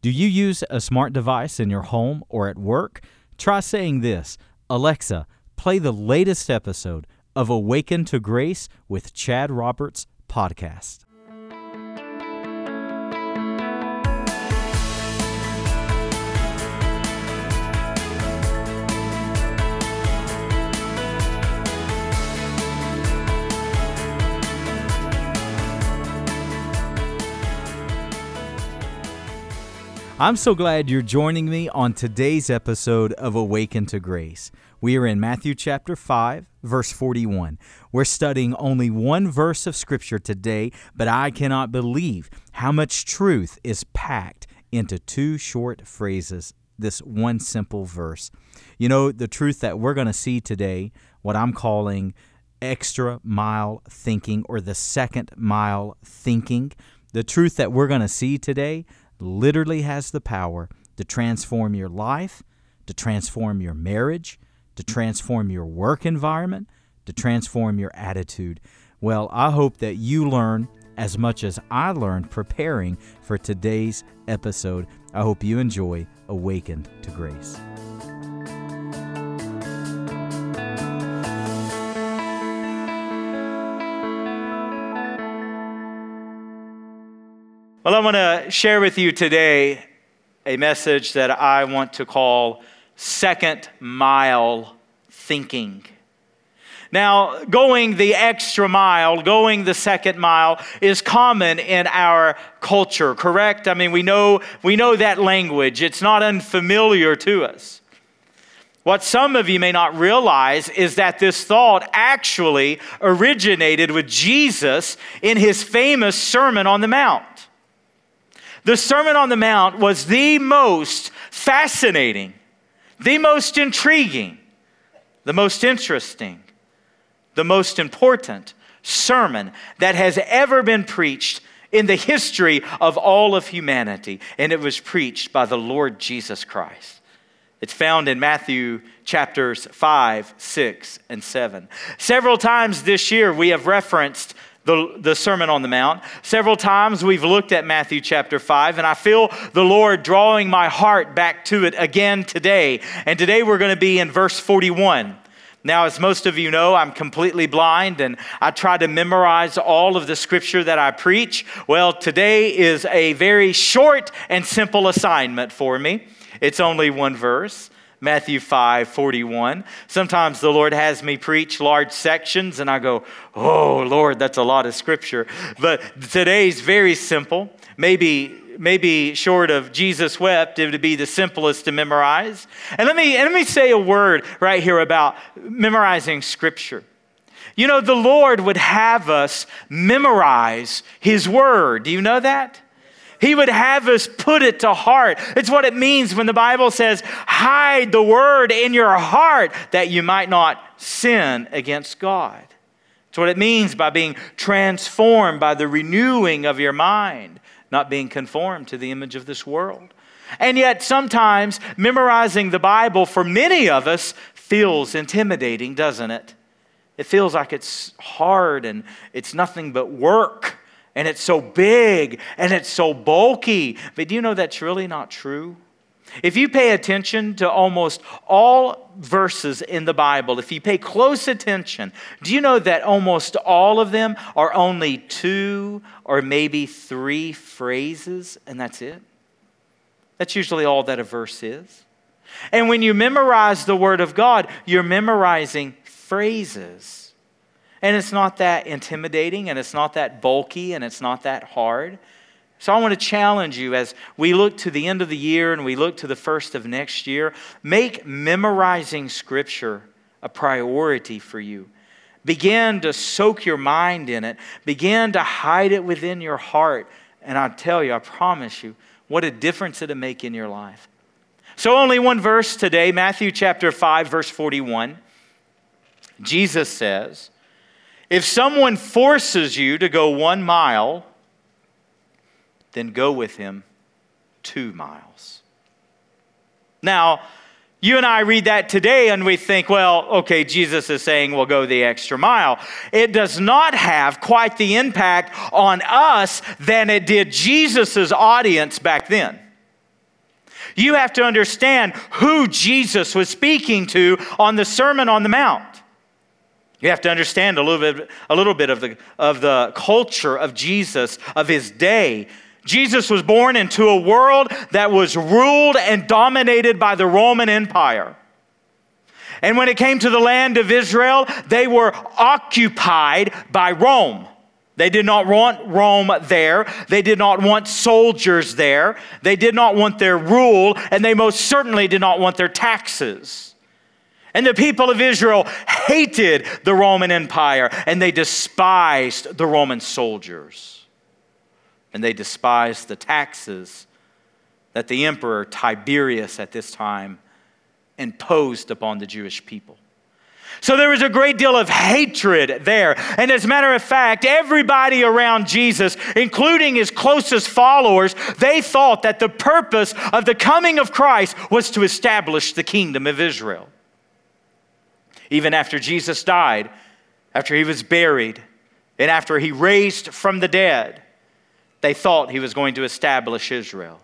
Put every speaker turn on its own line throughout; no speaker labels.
Do you use a smart device in your home or at work? Try saying this Alexa, play the latest episode of Awaken to Grace with Chad Roberts podcast. I'm so glad you're joining me on today's episode of Awaken to Grace. We are in Matthew chapter 5, verse 41. We're studying only one verse of Scripture today, but I cannot believe how much truth is packed into two short phrases, this one simple verse. You know, the truth that we're going to see today, what I'm calling extra mile thinking or the second mile thinking, the truth that we're going to see today literally has the power to transform your life, to transform your marriage, to transform your work environment, to transform your attitude. Well, I hope that you learn as much as I learned preparing for today's episode. I hope you enjoy Awaken to Grace. Well, I want to share with you today a message that I want to call second mile thinking. Now, going the extra mile, going the second mile is common in our culture, correct? I mean, we know, we know that language. It's not unfamiliar to us. What some of you may not realize is that this thought actually originated with Jesus in his famous Sermon on the Mount. The Sermon on the Mount was the most fascinating, the most intriguing, the most interesting, the most important sermon that has ever been preached in the history of all of humanity. And it was preached by the Lord Jesus Christ. It's found in Matthew chapters 5, 6, and 7. Several times this year, we have referenced the, the Sermon on the Mount. Several times we've looked at Matthew chapter 5, and I feel the Lord drawing my heart back to it again today. And today we're going to be in verse 41. Now, as most of you know, I'm completely blind and I try to memorize all of the scripture that I preach. Well, today is a very short and simple assignment for me. It's only one verse. Matthew 5 41. Sometimes the Lord has me preach large sections, and I go, Oh, Lord, that's a lot of scripture. But today's very simple. Maybe maybe short of Jesus wept, it would be the simplest to memorize. And let me, let me say a word right here about memorizing scripture. You know, the Lord would have us memorize His word. Do you know that? He would have us put it to heart. It's what it means when the Bible says, hide the word in your heart that you might not sin against God. It's what it means by being transformed by the renewing of your mind, not being conformed to the image of this world. And yet, sometimes memorizing the Bible for many of us feels intimidating, doesn't it? It feels like it's hard and it's nothing but work and it's so big and it's so bulky. But do you know that's really not true? If you pay attention to almost all verses in the Bible, if you pay close attention, do you know that almost all of them are only two or maybe three phrases, and that's it? That's usually all that a verse is. And when you memorize the Word of God, you're memorizing phrases. And it's not that intimidating, and it's not that bulky, and it's not that hard. So I want to challenge you as we look to the end of the year and we look to the first of next year, make memorizing Scripture a priority for you. Begin to soak your mind in it, begin to hide it within your heart. And I tell you, I promise you, what a difference it'll make in your life. So, only one verse today, Matthew chapter 5, verse 41. Jesus says, if someone forces you to go one mile, then go with him two miles. Now, you and I read that today and we think, well, okay, Jesus is saying we'll go the extra mile. It does not have quite the impact on us than it did Jesus' audience back then. You have to understand who Jesus was speaking to on the Sermon on the Mount. You have to understand a little bit, a little bit of, the, of the culture of Jesus, of his day. Jesus was born into a world that was ruled and dominated by the Roman Empire. And when it came to the land of Israel, they were occupied by Rome. They did not want Rome there. They did not want soldiers there. They did not want their rule, and they most certainly did not want their taxes. And the people of Israel hated the Roman Empire, and they despised the Roman soldiers. And they despised the taxes that the emperor Tiberius at this time imposed upon the Jewish people. So there was a great deal of hatred there. And as a matter of fact, everybody around Jesus, including his closest followers, they thought that the purpose of the coming of Christ was to establish the kingdom of Israel. Even after Jesus died, after he was buried, and after he raised from the dead, they thought he was going to establish Israel.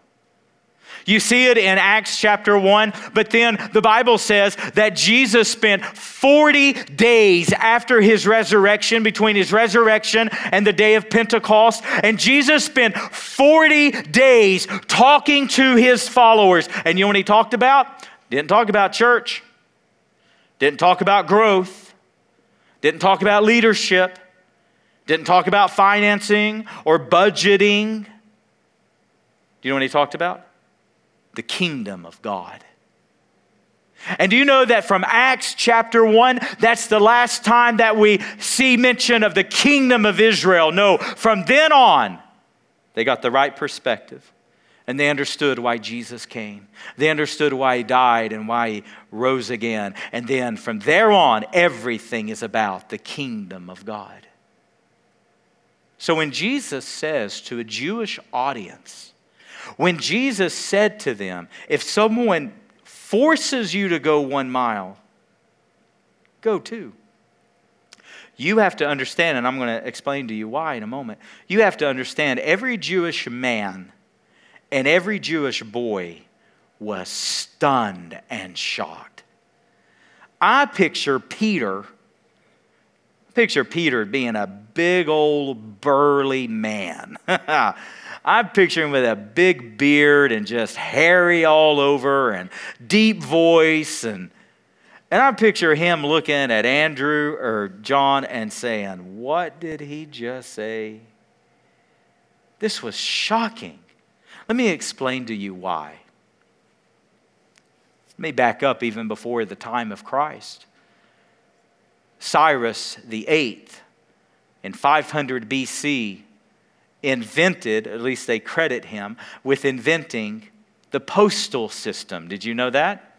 You see it in Acts chapter 1, but then the Bible says that Jesus spent 40 days after his resurrection, between his resurrection and the day of Pentecost, and Jesus spent 40 days talking to his followers. And you know what he talked about? Didn't talk about church, didn't talk about growth, didn't talk about leadership, didn't talk about financing or budgeting. Do you know what he talked about? the kingdom of God. And do you know that from Acts chapter 1, that's the last time that we see mention of the kingdom of Israel? No, from then on, they got the right perspective. And they understood why Jesus came. They understood why he died and why he rose again. And then from there on, everything is about the kingdom of God. So when Jesus says to a Jewish audience, when Jesus said to them, If someone forces you to go one mile, go two. You have to understand, and I'm going to explain to you why in a moment. You have to understand every Jewish man and every Jewish boy was stunned and shocked. I picture Peter, picture Peter being a big old burly man. I picture him with a big beard and just hairy all over and deep voice and and I picture him looking at Andrew or John and saying, What did he just say? This was shocking. Let me explain to you why. Let me back up even before the time of Christ. Cyrus the Eighth in 500 BC invented, at least they credit him, with inventing the postal system. Did you know that?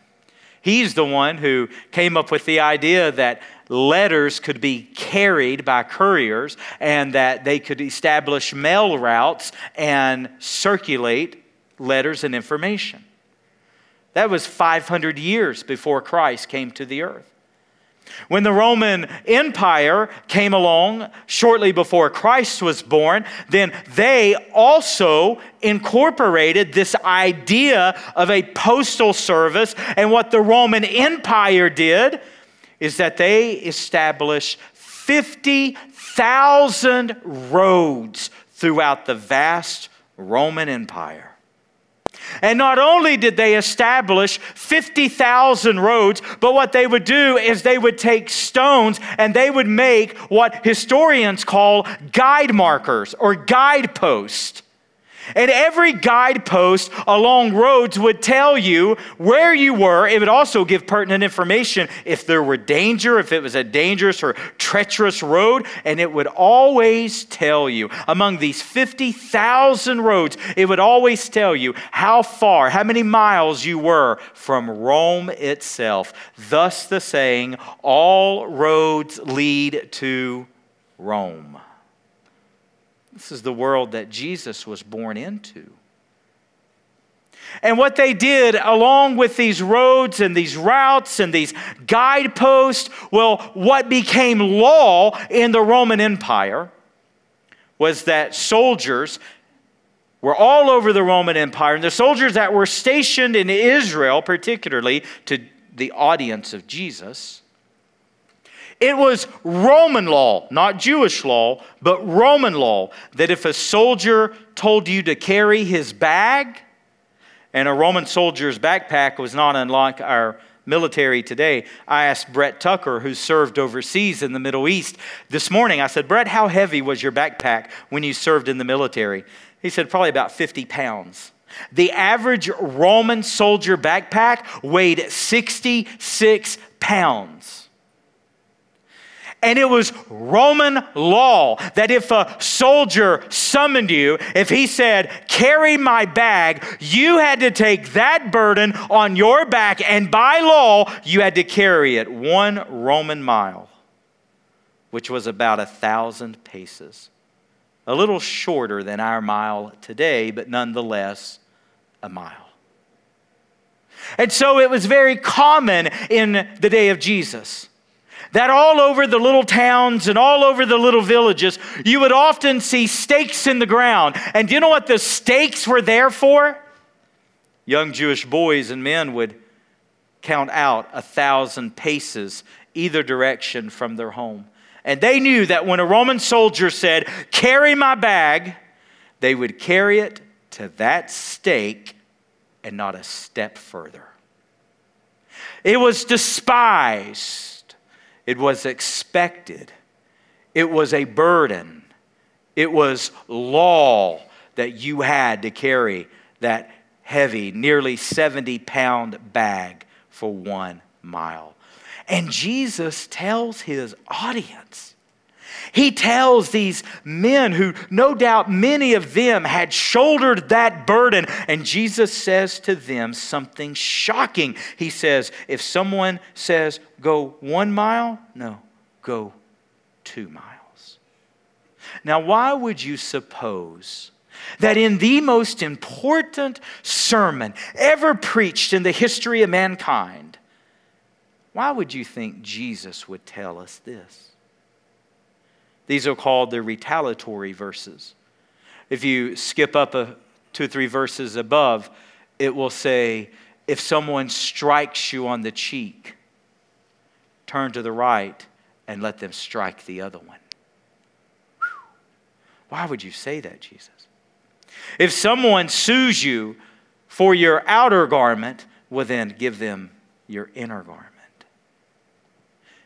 He's the one who came up with the idea that letters could be carried by couriers and that they could establish mail routes and circulate letters and information. That was 500 years before Christ came to the earth. When the Roman Empire came along shortly before Christ was born, then they also incorporated this idea of a postal service. And what the Roman Empire did is that they established 50,000 roads throughout the vast Roman Empire. And not only did they establish 50,000 roads, but what they would do is they would take stones and they would make what historians call guide markers or guideposts. And every guidepost along roads would tell you where you were. It would also give pertinent information if there were danger, if it was a dangerous or treacherous road. And it would always tell you, among these 50,000 roads, it would always tell you how far, how many miles you were from Rome itself. Thus the saying, all roads lead to Rome. This is the world that Jesus was born into. And what they did, along with these roads and these routes and these guideposts, well, what became law in the Roman Empire was that soldiers were all over the Roman Empire, and the soldiers that were stationed in Israel, particularly to the audience of Jesus, it was Roman law, not Jewish law, but Roman law, that if a soldier told you to carry his bag, and a Roman soldier's backpack was not unlike our military today. I asked Brett Tucker, who served overseas in the Middle East, this morning. I said, Brett, how heavy was your backpack when you served in the military? He said, probably about 50 pounds. The average Roman soldier backpack weighed 66 pounds. And it was Roman law that if a soldier summoned you, if he said, Carry my bag, you had to take that burden on your back, and by law, you had to carry it one Roman mile, which was about a thousand paces. A little shorter than our mile today, but nonetheless a mile. And so it was very common in the day of Jesus that all over the little towns and all over the little villages, you would often see stakes in the ground. And do you know what the stakes were there for? Young Jewish boys and men would count out a thousand paces either direction from their home. And they knew that when a Roman soldier said, Carry my bag, they would carry it to that stake and not a step further. It was despised it was expected. It was a burden. It was law that you had to carry that heavy, nearly 70 pound bag for one mile. And Jesus tells his audience, he tells these men who, no doubt, many of them had shouldered that burden. And Jesus says to them something shocking. He says, If someone says, go one mile, no, go two miles. Now, why would you suppose? that in the most important sermon ever preached in the history of mankind, why would you think Jesus would tell us this? These are called the retaliatory verses. If you skip up a, two or three verses above, it will say, If someone strikes you on the cheek, turn to the right and let them strike the other one. Whew. Why would you say that, Jesus? If someone sues you for your outer garment, well, then give them your inner garment.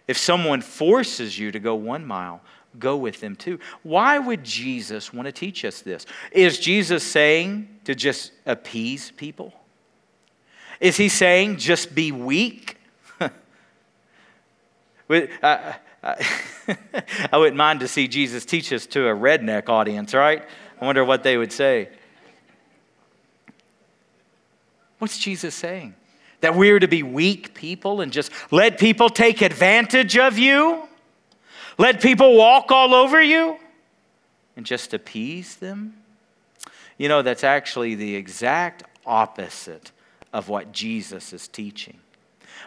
If someone forces you to go one mile, go with them too. Why would Jesus want to teach us this? Is Jesus saying to just appease people? Is he saying just be weak? I, wouldn't mind to see Jesus teach us to a redneck audience, right? I wonder what they would say. What's Jesus saying? That we're to be weak people and just let people take advantage of you? Let people walk all over you and just appease them? You know, that's actually the exact opposite of what Jesus is teaching.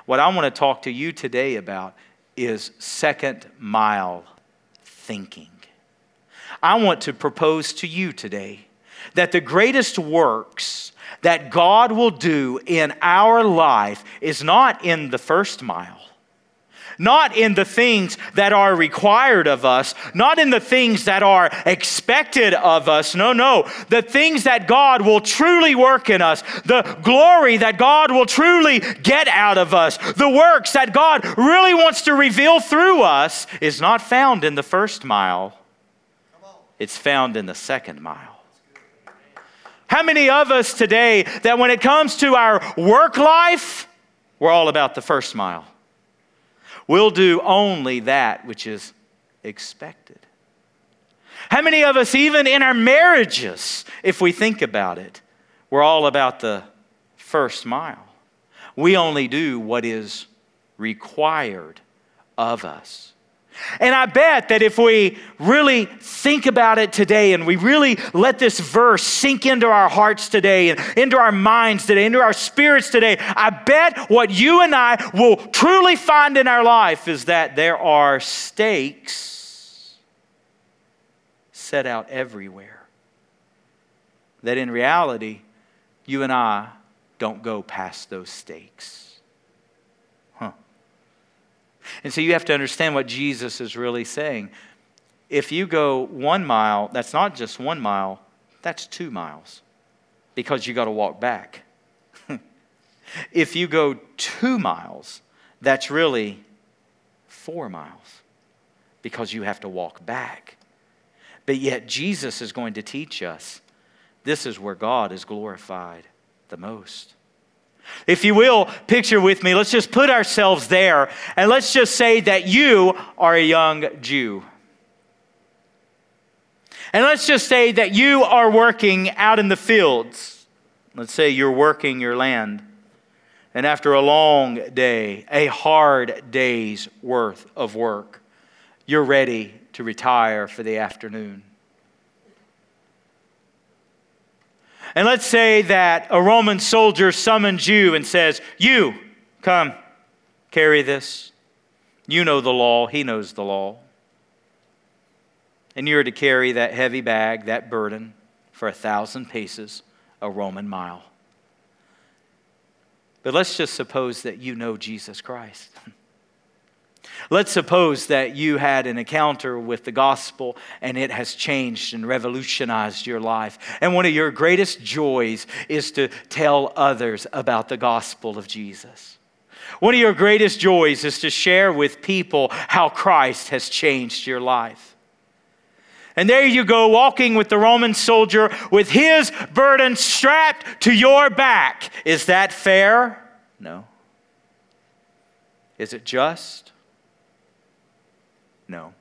What I want to talk to you today about is second mile thinking. I want to propose to you today that the greatest works that God will do in our life is not in the first mile not in the things that are required of us, not in the things that are expected of us. No, no. The things that God will truly work in us, the glory that God will truly get out of us, the works that God really wants to reveal through us is not found in the first mile, it's found in the second mile. How many of us today that when it comes to our work life, we're all about the first mile? We'll do only that which is expected. How many of us, even in our marriages, if we think about it, we're all about the first mile? We only do what is required of us. And I bet that if we really think about it today and we really let this verse sink into our hearts today and into our minds today, into our spirits today, I bet what you and I will truly find in our life is that there are stakes set out everywhere. that in reality, you and I don't go past those stakes. Huh. And so you have to understand what Jesus is really saying. If you go one mile, that's not just one mile, that's two miles because you got to walk back. if you go two miles, that's really four miles because you have to walk back. But yet, Jesus is going to teach us this is where God is glorified the most. If you will, picture with me, let's just put ourselves there and let's just say that you are a young Jew. And let's just say that you are working out in the fields. Let's say you're working your land. And after a long day, a hard day's worth of work, you're ready to retire for the afternoon. And let's say that a Roman soldier summons you and says, You, come, carry this. You know the law, he knows the law. And you're to carry that heavy bag, that burden, for a thousand paces, a Roman mile. But let's just suppose that you know Jesus Christ. Let's suppose that you had an encounter with the gospel and it has changed and revolutionized your life. And one of your greatest joys is to tell others about the gospel of Jesus. One of your greatest joys is to share with people how Christ has changed your life. And there you go, walking with the Roman soldier with his burden strapped to your back. Is that fair? No. Is it just? No.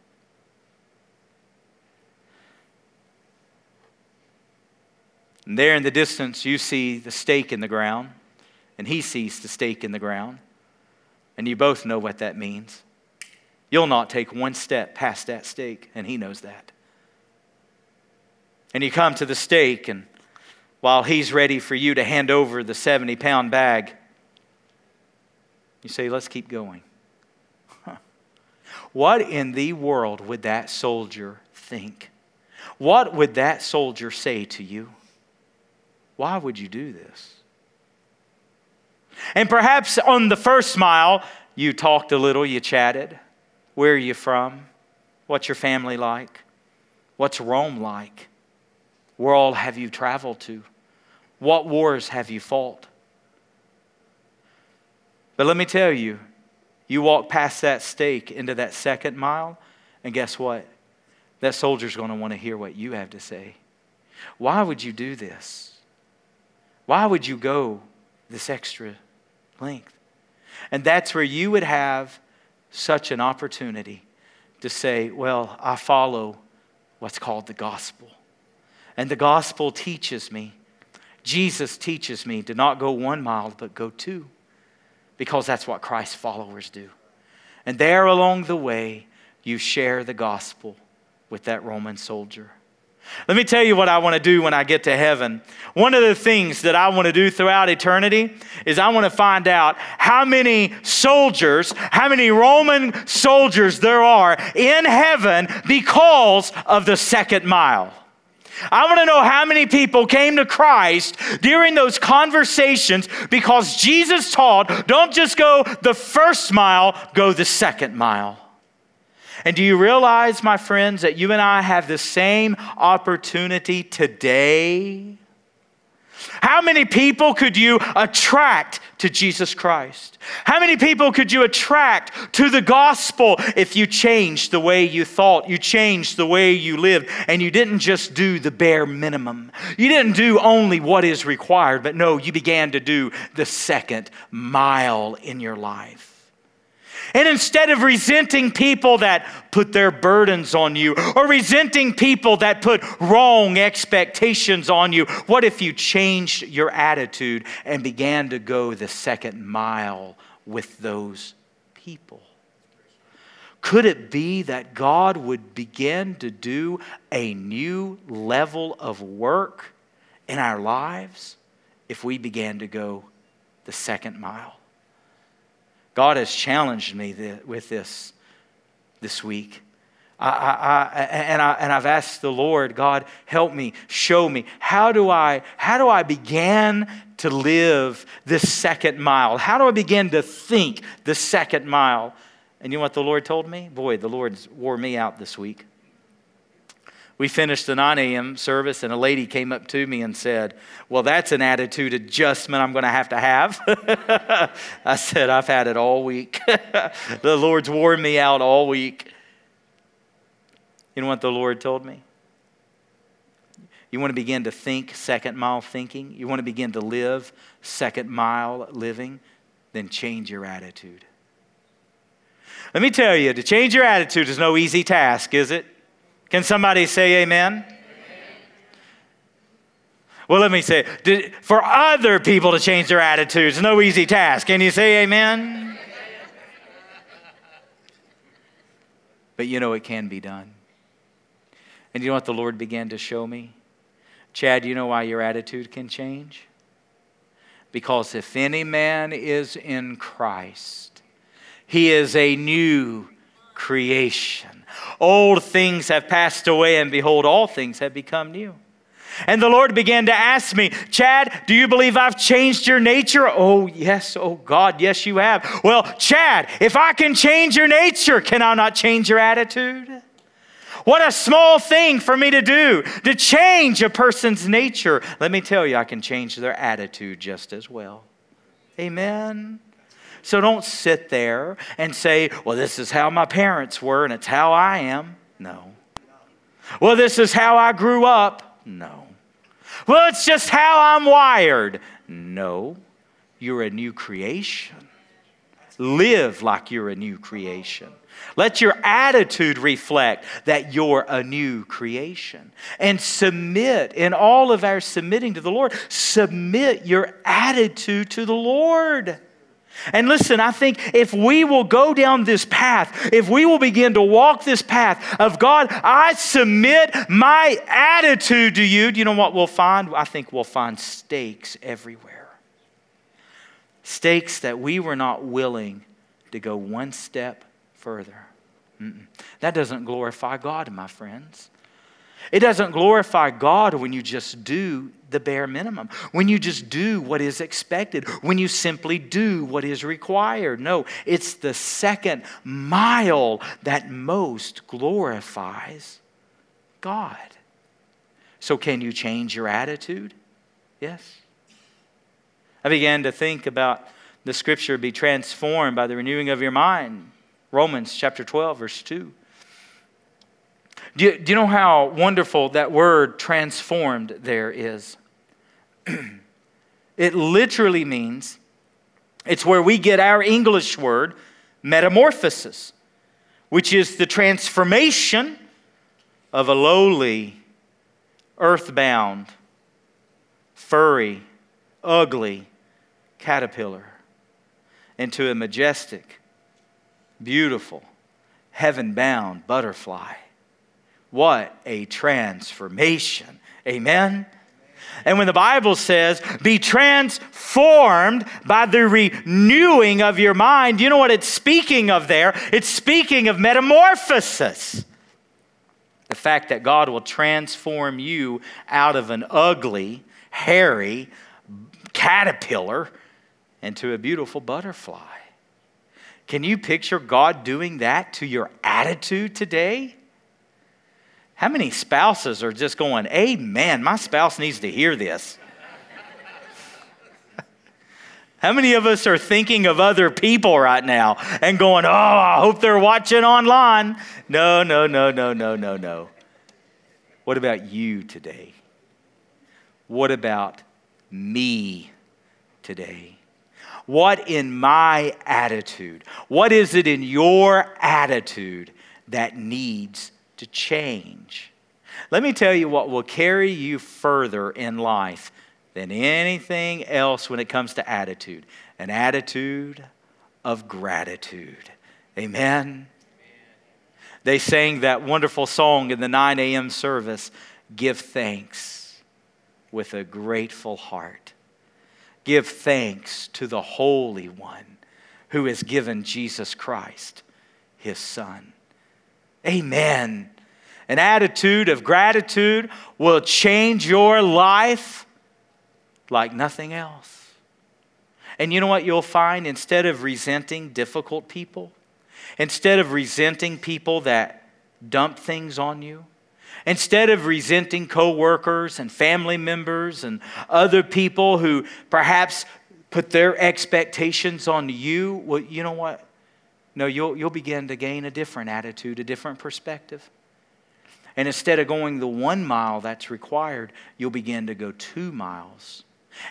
And there in the distance, you see the stake in the ground, and he sees the stake in the ground. And you both know what that means. You'll not take one step past that stake, and he knows that. And you come to the stake, and while he's ready for you to hand over the 70 pound bag, you say, Let's keep going. What in the world would that soldier think? What would that soldier say to you? Why would you do this? And perhaps on the first mile, you talked a little, you chatted. Where are you from? What's your family like? What's Rome like? Where all have you traveled to? What wars have you fought? But let me tell you, you walk past that stake into that second mile, and guess what? That soldier's going to want to hear what you have to say. Why would you do this? Why would you go this extra length? And that's where you would have such an opportunity to say, Well, I follow what's called the gospel. And the gospel teaches me, Jesus teaches me to not go one mile, but go two because that's what Christ's followers do. And there along the way, you share the gospel with that Roman soldier. Let me tell you what I want to do when I get to heaven. One of the things that I want to do throughout eternity is I want to find out how many soldiers, how many Roman soldiers there are in heaven because of the second mile. I want to know how many people came to Christ during those conversations because Jesus taught don't just go the first mile, go the second mile. And do you realize, my friends, that you and I have the same opportunity today? How many people could you attract to Jesus Christ? How many people could you attract to the gospel if you changed the way you thought, you changed the way you lived, and you didn't just do the bare minimum? You didn't do only what is required, but no, you began to do the second mile in your life. And instead of resenting people that put their burdens on you or resenting people that put wrong expectations on you, what if you changed your attitude and began to go the second mile with those people? Could it be that God would begin to do a new level of work in our lives if we began to go the second mile? God has challenged me with this this week. I, I, I, and, I, and I've asked the Lord, God, help me, show me. How do I, how do I begin to live this second mile? How do I begin to think the second mile? And you know what the Lord told me? Boy, the Lord wore me out this week. We finished the 9 a.m. service, and a lady came up to me and said, Well, that's an attitude adjustment I'm going to have to have. I said, I've had it all week. the Lord's worn me out all week. You know what the Lord told me? You want to begin to think second mile thinking? You want to begin to live second mile living? Then change your attitude. Let me tell you, to change your attitude is no easy task, is it? Can somebody say amen? amen. Well, let me say, for other people to change their attitudes, no easy task. Can you say amen? but you know it can be done. And you know what the Lord began to show me? Chad, you know why your attitude can change? Because if any man is in Christ, he is a new creation. Old things have passed away, and behold, all things have become new. And the Lord began to ask me, Chad, do you believe I've changed your nature? Oh, yes. Oh, God, yes, you have. Well, Chad, if I can change your nature, can I not change your attitude? What a small thing for me to do to change a person's nature. Let me tell you, I can change their attitude just as well. Amen. So don't sit there and say, well, this is how my parents were and it's how I am. No. Well, this is how I grew up. No. Well, it's just how I'm wired. No. You're a new creation. Live like you're a new creation. Let your attitude reflect that you're a new creation. And submit, in all of our submitting to the Lord, submit your attitude to the Lord. And listen, I think if we will go down this path, if we will begin to walk this path of God, I submit my attitude to you, do you know what we'll find? I think we'll find stakes everywhere. Stakes that we were not willing to go one step further. Mm-mm. That doesn't glorify God, my friends. It doesn't glorify God when you just do the bare minimum, when you just do what is expected, when you simply do what is required. No, it's the second mile that most glorifies God. So, can you change your attitude? Yes. I began to think about the scripture be transformed by the renewing of your mind. Romans chapter 12, verse 2. Do you, do you know how wonderful that word transformed there is? it literally means it's where we get our English word metamorphosis, which is the transformation of a lowly, earthbound, furry, ugly caterpillar into a majestic, beautiful, heaven bound butterfly. What a transformation! Amen. And when the Bible says, be transformed by the renewing of your mind, you know what it's speaking of there? It's speaking of metamorphosis. The fact that God will transform you out of an ugly, hairy caterpillar into a beautiful butterfly. Can you picture God doing that to your attitude today? How many spouses are just going, Amen, my spouse needs to hear this? How many of us are thinking of other people right now and going, Oh, I hope they're watching online? No, no, no, no, no, no, no. What about you today? What about me today? What in my attitude? What is it in your attitude that needs to change. Let me tell you what will carry you further in life than anything else when it comes to attitude an attitude of gratitude. Amen. They sang that wonderful song in the 9 a.m. service Give thanks with a grateful heart. Give thanks to the Holy One who has given Jesus Christ, his Son. Amen. An attitude of gratitude will change your life like nothing else. And you know what you'll find? Instead of resenting difficult people, instead of resenting people that dump things on you, instead of resenting coworkers and family members and other people who perhaps put their expectations on you, well, you know what? No, you'll, you'll begin to gain a different attitude, a different perspective. And instead of going the one mile that's required, you'll begin to go two miles.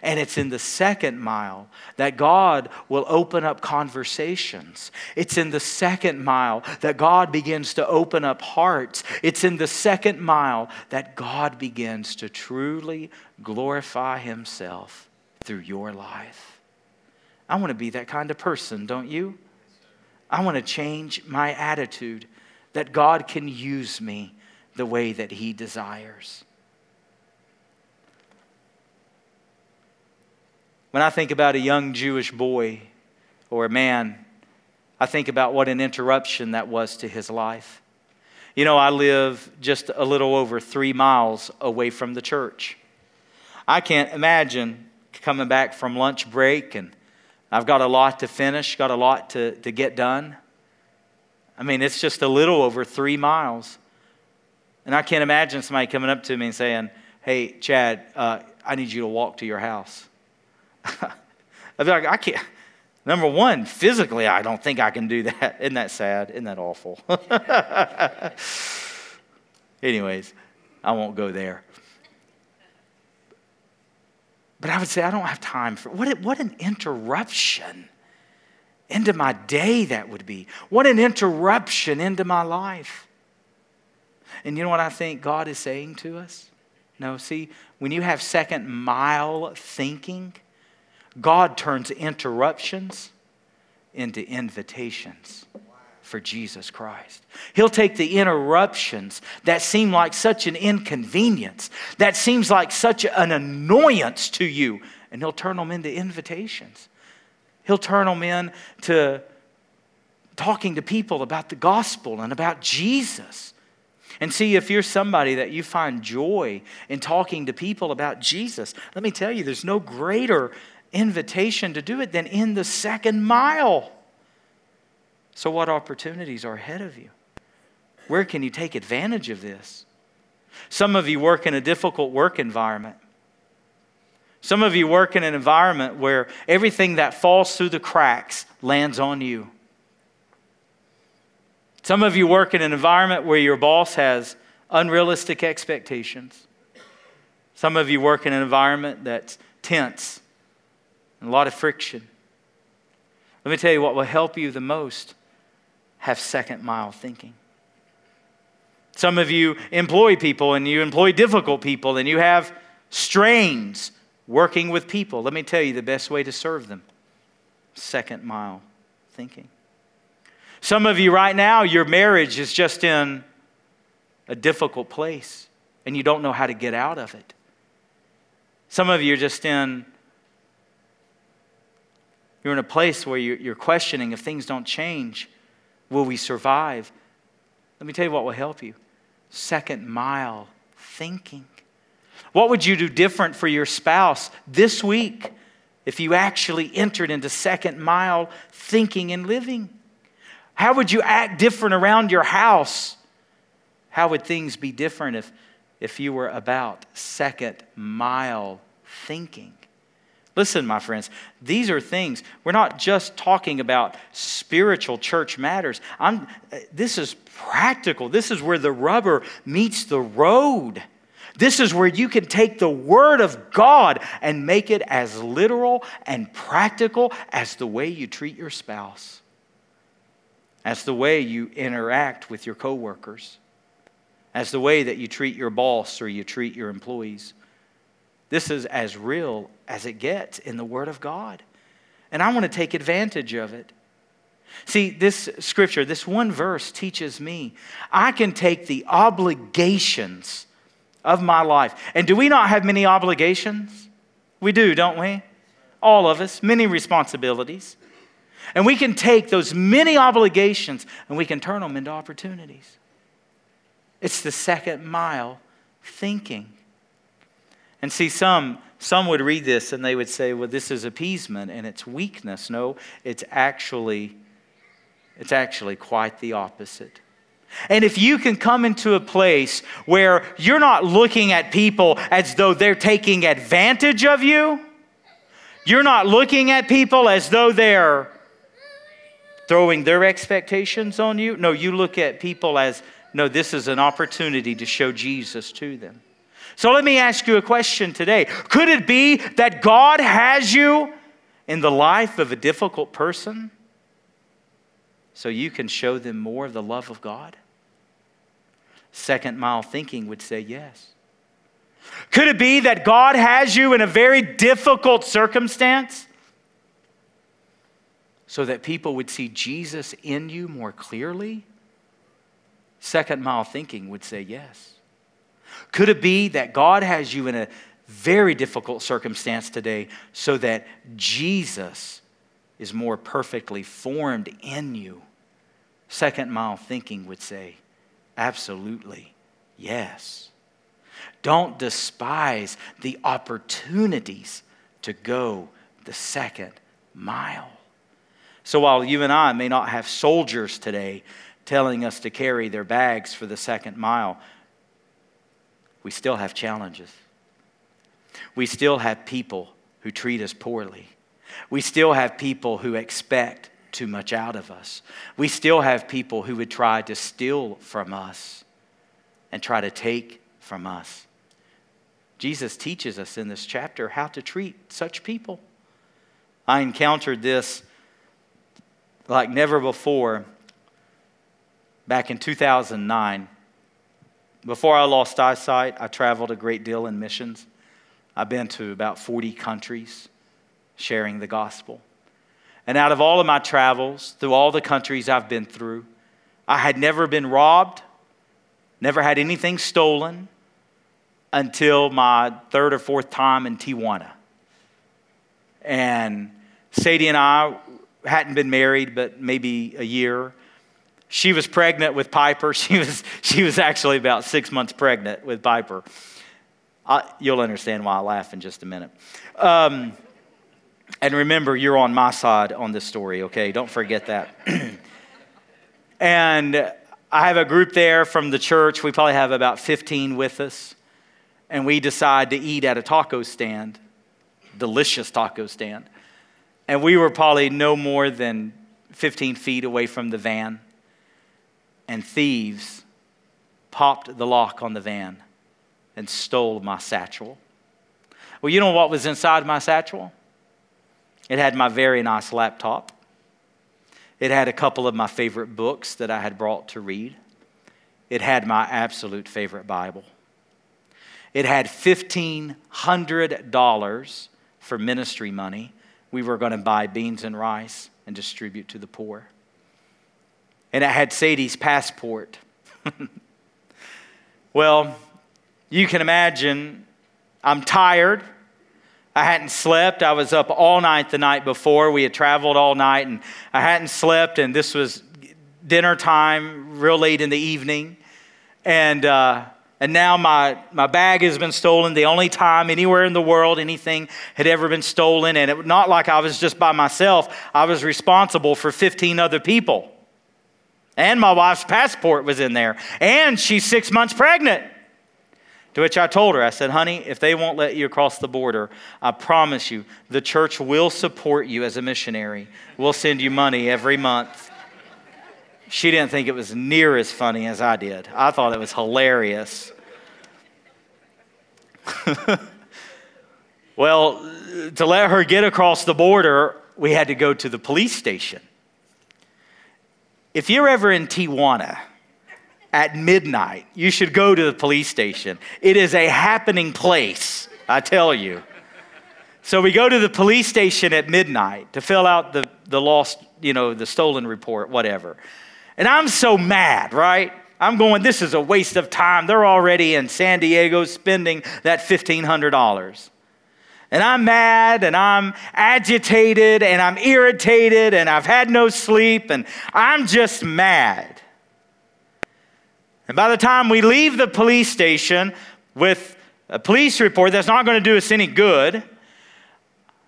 And it's in the second mile that God will open up conversations. It's in the second mile that God begins to open up hearts. It's in the second mile that God begins to truly glorify Himself through your life. I want to be that kind of person, don't you? I want to change my attitude that God can use me the way that He desires. When I think about a young Jewish boy or a man, I think about what an interruption that was to his life. You know, I live just a little over three miles away from the church. I can't imagine coming back from lunch break and I've got a lot to finish, got a lot to, to get done. I mean, it's just a little over three miles. And I can't imagine somebody coming up to me and saying, Hey, Chad, uh, I need you to walk to your house. I'd be like, I can't. Number one, physically, I don't think I can do that. Isn't that sad? Isn't that awful? Anyways, I won't go there. But I would say, I don't have time for what, what an interruption into my day that would be. What an interruption into my life. And you know what I think God is saying to us? No, see, when you have second mile thinking, God turns interruptions into invitations for Jesus Christ. He'll take the interruptions that seem like such an inconvenience, that seems like such an annoyance to you, and He'll turn them into invitations. He'll turn them into talking to people about the gospel and about Jesus. And see, if you're somebody that you find joy in talking to people about Jesus, let me tell you, there's no greater invitation to do it than in the second mile. So, what opportunities are ahead of you? Where can you take advantage of this? Some of you work in a difficult work environment. Some of you work in an environment where everything that falls through the cracks lands on you. Some of you work in an environment where your boss has unrealistic expectations. Some of you work in an environment that's tense and a lot of friction. Let me tell you what will help you the most have second mile thinking. Some of you employ people and you employ difficult people and you have strains working with people. Let me tell you the best way to serve them second mile thinking. Some of you right now, your marriage is just in a difficult place and you don't know how to get out of it. Some of you are just in you're in a place where you're questioning if things don't change, will we survive? Let me tell you what will help you second mile thinking. What would you do different for your spouse this week if you actually entered into second mile thinking and living? How would you act different around your house? How would things be different if, if you were about second mile thinking? Listen, my friends, these are things, we're not just talking about spiritual church matters. I'm, this is practical. This is where the rubber meets the road. This is where you can take the Word of God and make it as literal and practical as the way you treat your spouse. As the way you interact with your coworkers, as the way that you treat your boss or you treat your employees. This is as real as it gets in the Word of God. And I want to take advantage of it. See, this scripture, this one verse teaches me I can take the obligations of my life. And do we not have many obligations? We do, don't we? All of us, many responsibilities. And we can take those many obligations and we can turn them into opportunities. It's the second mile thinking. And see, some, some would read this and they would say, well, this is appeasement and it's weakness. No, it's actually, it's actually quite the opposite. And if you can come into a place where you're not looking at people as though they're taking advantage of you, you're not looking at people as though they're throwing their expectations on you. No, you look at people as, no, this is an opportunity to show Jesus to them. So let me ask you a question today. Could it be that God has you in the life of a difficult person so you can show them more of the love of God? Second mile thinking would say yes. Could it be that God has you in a very difficult circumstance so that people would see Jesus in you more clearly? Second mile thinking would say yes. Could it be that God has you in a very difficult circumstance today so that Jesus is more perfectly formed in you? Second mile thinking would say, absolutely yes. Don't despise the opportunities to go the second mile. So while you and I may not have soldiers today telling us to carry their bags for the second mile, we still have challenges. We still have people who treat us poorly. We still have people who expect too much out of us. We still have people who would try to steal from us and try to take from us. Jesus teaches us in this chapter how to treat such people. I encountered this like never before back in 2009. Before I lost eyesight, I traveled a great deal in missions. I've been to about 40 countries sharing the gospel. And out of all of my travels, through all the countries I've been through, I had never been robbed, never had anything stolen until my third or fourth time in Tijuana. And Sadie and I hadn't been married but maybe a year she was pregnant with Piper. She was, she was actually about six months pregnant with Piper. I, you'll understand why I laugh in just a minute. Um, and remember, you're on my side on this story, okay? Don't forget that. and I have a group there from the church. We probably have about 15 with us. And we decide to eat at a taco stand, delicious taco stand. And we were probably no more than 15 feet away from the van and thieves popped the lock on the van and stole my satchel. Well, you know what was inside my satchel? It had my very nice laptop. It had a couple of my favorite books that I had brought to read. It had my absolute favorite Bible. It had $1,500 for ministry money. We were going to buy beans and rice and distribute to the poor and it had Sadie's passport. well, you can imagine I'm tired. I hadn't slept. I was up all night the night before. We had traveled all night and I hadn't slept, and this was dinner time, real late in the evening. And, uh, and now my, my bag has been stolen. The only time anywhere in the world anything had ever been stolen. And it not like I was just by myself, I was responsible for 15 other people. And my wife's passport was in there. And she's six months pregnant. To which I told her, I said, honey, if they won't let you across the border, I promise you, the church will support you as a missionary. We'll send you money every month. She didn't think it was near as funny as I did. I thought it was hilarious. well, to let her get across the border, we had to go to the police station. If you're ever in Tijuana at midnight, you should go to the police station. It is a happening place, I tell you. So we go to the police station at midnight to fill out the, the lost, you know, the stolen report, whatever. And I'm so mad, right? I'm going, this is a waste of time. They're already in San Diego spending that $1,500 and I'm mad and I'm agitated and I'm irritated and I've had no sleep and I'm just mad. And by the time we leave the police station with a police report that's not going to do us any good,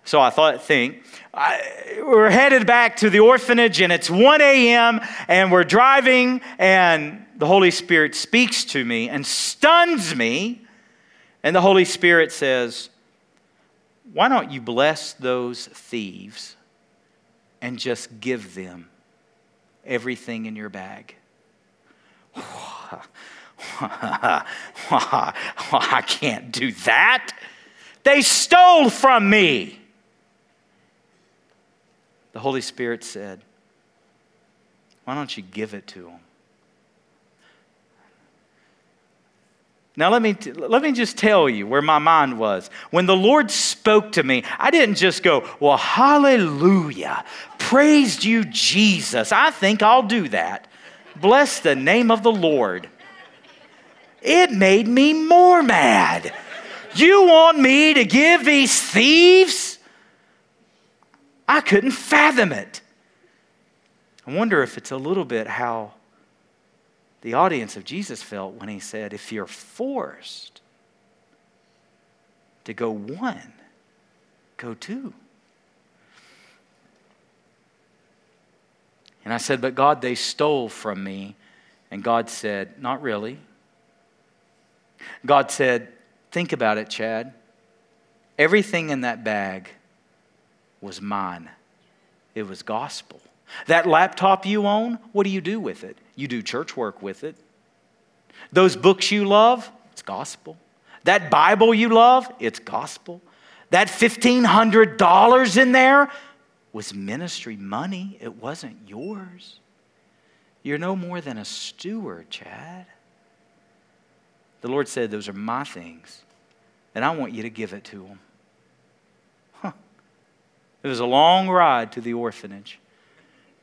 so I thought, think, I, we're headed back to the orphanage and it's 1 a.m. and we're driving and the Holy Spirit speaks to me and stuns me. And the Holy Spirit says, Why don't you bless those thieves and just give them everything in your bag? I can't do that. They stole from me. The Holy Spirit said, Why don't you give it to them? Now, let me, let me just tell you where my mind was. When the Lord spoke to me, I didn't just go, Well, hallelujah, praised you, Jesus. I think I'll do that. Bless the name of the Lord. It made me more mad. You want me to give these thieves? I couldn't fathom it. I wonder if it's a little bit how the audience of Jesus felt when he said, If you're forced to go one, go two. And I said, But God, they stole from me. And God said, Not really. God said, Think about it, Chad. Everything in that bag was mine, it was gospel. That laptop you own, what do you do with it? You do church work with it. Those books you love, it's gospel. That Bible you love, it's gospel. That $1,500 in there was ministry money, it wasn't yours. You're no more than a steward, Chad. The Lord said, Those are my things, and I want you to give it to them. Huh. It was a long ride to the orphanage,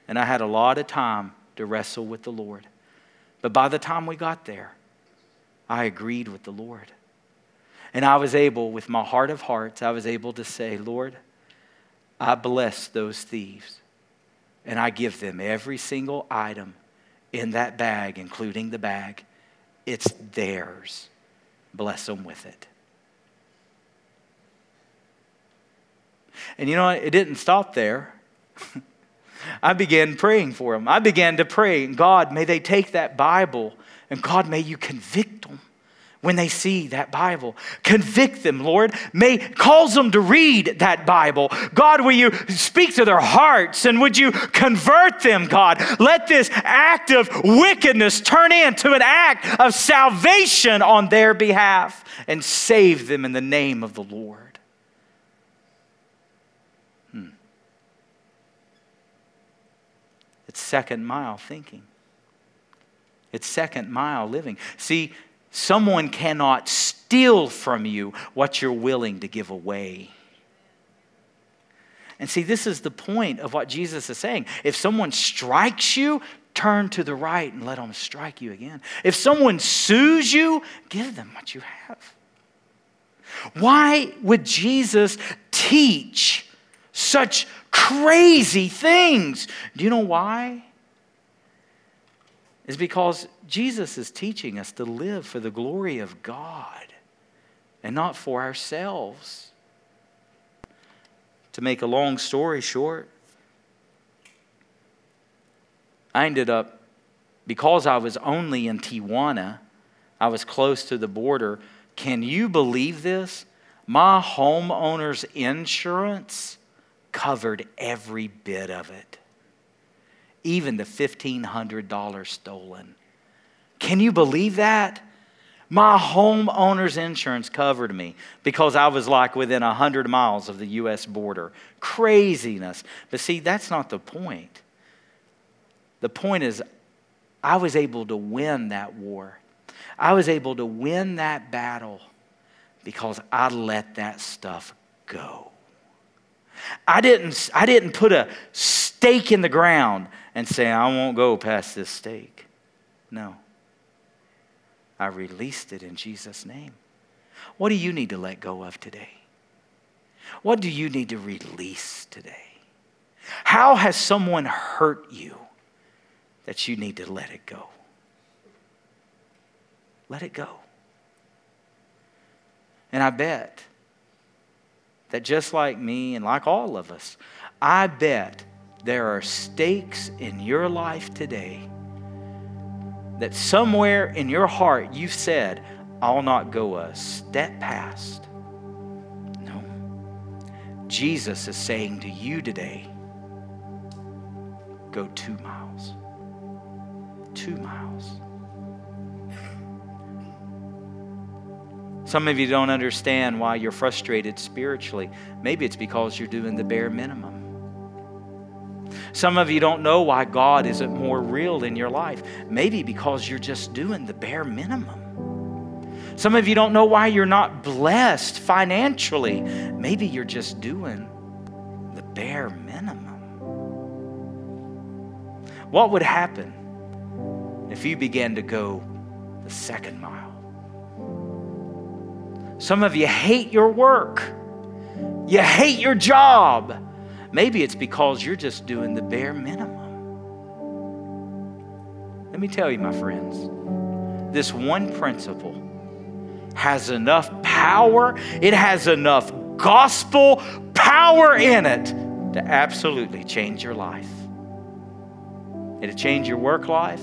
and I had a lot of time to wrestle with the Lord. But by the time we got there, I agreed with the Lord. And I was able, with my heart of hearts, I was able to say, Lord, I bless those thieves. And I give them every single item in that bag, including the bag. It's theirs. Bless them with it. And you know what? It didn't stop there. I began praying for them. I began to pray, God, may they take that Bible and God, may you convict them when they see that Bible. Convict them, Lord. May cause them to read that Bible. God, will you speak to their hearts and would you convert them, God? Let this act of wickedness turn into an act of salvation on their behalf and save them in the name of the Lord. It's second mile thinking. It's second mile living. See, someone cannot steal from you what you're willing to give away. And see, this is the point of what Jesus is saying. If someone strikes you, turn to the right and let them strike you again. If someone sues you, give them what you have. Why would Jesus teach such crazy things. Do you know why? Is because Jesus is teaching us to live for the glory of God and not for ourselves. To make a long story short, I ended up, because I was only in Tijuana, I was close to the border. Can you believe this? My homeowner's insurance covered every bit of it, even the $1,500 stolen. Can you believe that? My homeowner's insurance covered me because I was like within 100 miles of the U.S. border. Craziness. But see, that's not the point. The point is, I was able to win that war. I was able to win that battle because I let that stuff go. I didn't, I didn't put a stake in the ground and say, I won't go past this stake. No. I released it in Jesus' name. What do you need to let go of today? What do you need to release today? How has someone hurt you that you need to let it go? let it go. And I bet that just like me and like all of us, I bet there are stakes in your life today that somewhere in your heart you've said, I'll not go a step past. No. Jesus is saying to you today, go two miles. Two miles. Some of you don't understand why you're frustrated spiritually. Maybe it's because you're doing the bare minimum. Some of you don't know why God isn't more real in your life. Maybe because you're just doing the bare minimum. Some of you don't know why you're not blessed financially. Maybe you're just doing the bare minimum. What would happen if you began to go the second mile? Some of you hate your work. You hate your job. Maybe it's because you're just doing the bare minimum. Let me tell you, my friends, this one principle has enough power, it has enough gospel power in it to absolutely change your life. It'll change your work life,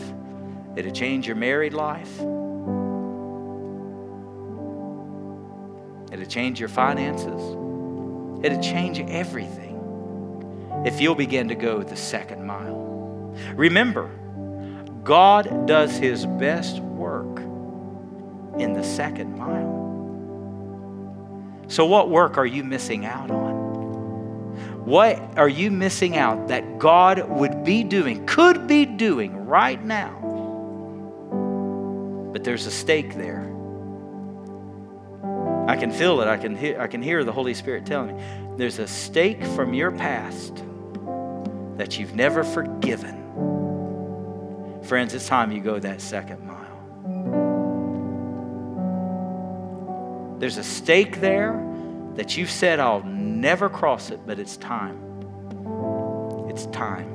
it'll change your married life, it'll change your finances, it'll change everything if you'll begin to go the second mile. Remember, God does his best work in the second mile. So, what work are you missing out on? What are you missing out that God would be doing, could be doing right now? But there's a stake there. I can feel it. I can hear, I can hear the Holy Spirit telling me. There's a stake from your past that you've never forgiven. Friends, it's time you go that second mile. There's a stake there that you've said, I'll never cross it, but it's time. It's time.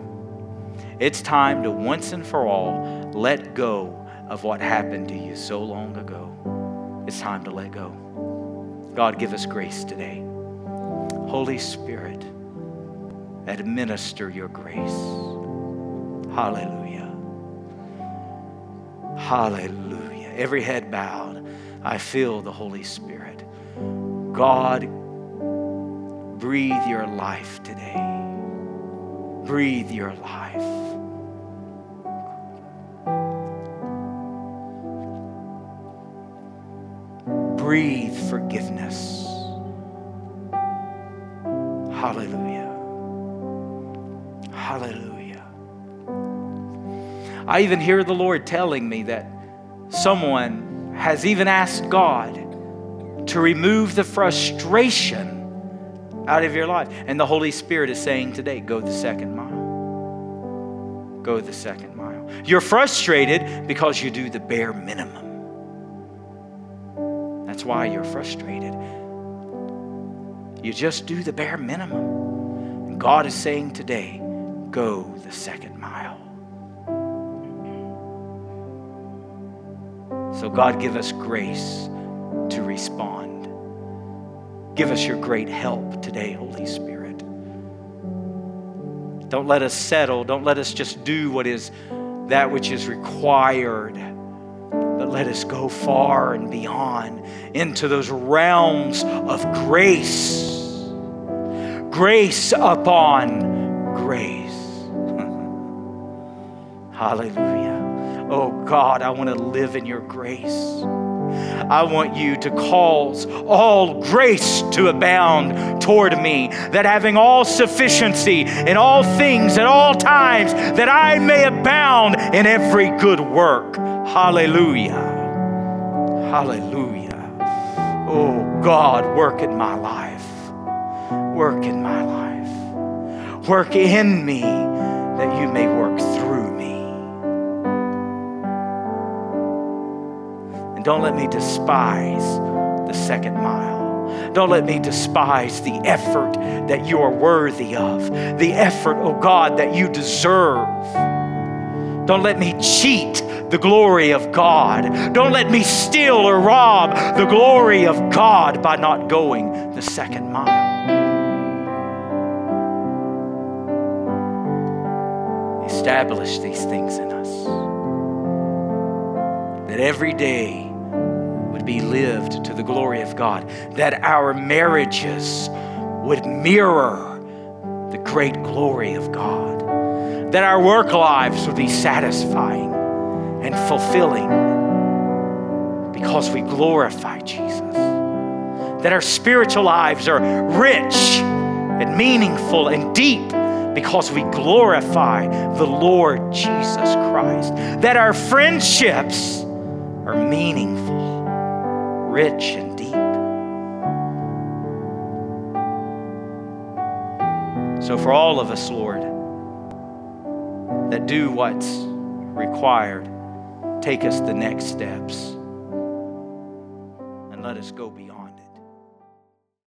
It's time to once and for all let go of what happened to you so long ago. It's time to let go. God, give us grace today. Holy Spirit, administer your grace. Hallelujah. Hallelujah. Every head bowed, I feel the Holy Spirit. God, breathe your life today. Breathe your life. Breathe forgiveness. Hallelujah. Hallelujah. I even hear the Lord telling me that someone has even asked God to remove the frustration out of your life. And the Holy Spirit is saying today, go the second mile. Go the second mile. You're frustrated because you do the bare minimum. That's why you're frustrated. You just do the bare minimum. And God is saying today, go the second mile. So, God, give us grace to respond. Give us your great help today, Holy Spirit. Don't let us settle. Don't let us just do what is that which is required. But let us go far and beyond into those realms of grace. Grace upon grace. Hallelujah. Oh God, I want to live in your grace. I want you to cause all grace to abound toward me, that having all sufficiency in all things at all times, that I may abound in every good work. Hallelujah. Hallelujah. Oh God, work in my life. Work in my life. Work in me that you may work through And don't let me despise the second mile. Don't let me despise the effort that you are worthy of, the effort, oh God, that you deserve. Don't let me cheat the glory of God. Don't let me steal or rob the glory of God by not going the second mile. Establish these things in us. That every day be lived to the glory of God. That our marriages would mirror the great glory of God. That our work lives would be satisfying and fulfilling because we glorify Jesus. That our spiritual lives are rich and meaningful and deep because we glorify the Lord Jesus Christ. That our friendships are meaningful, rich, and deep. So, for all of us, Lord, that do what's required, take us the next steps and let us go beyond.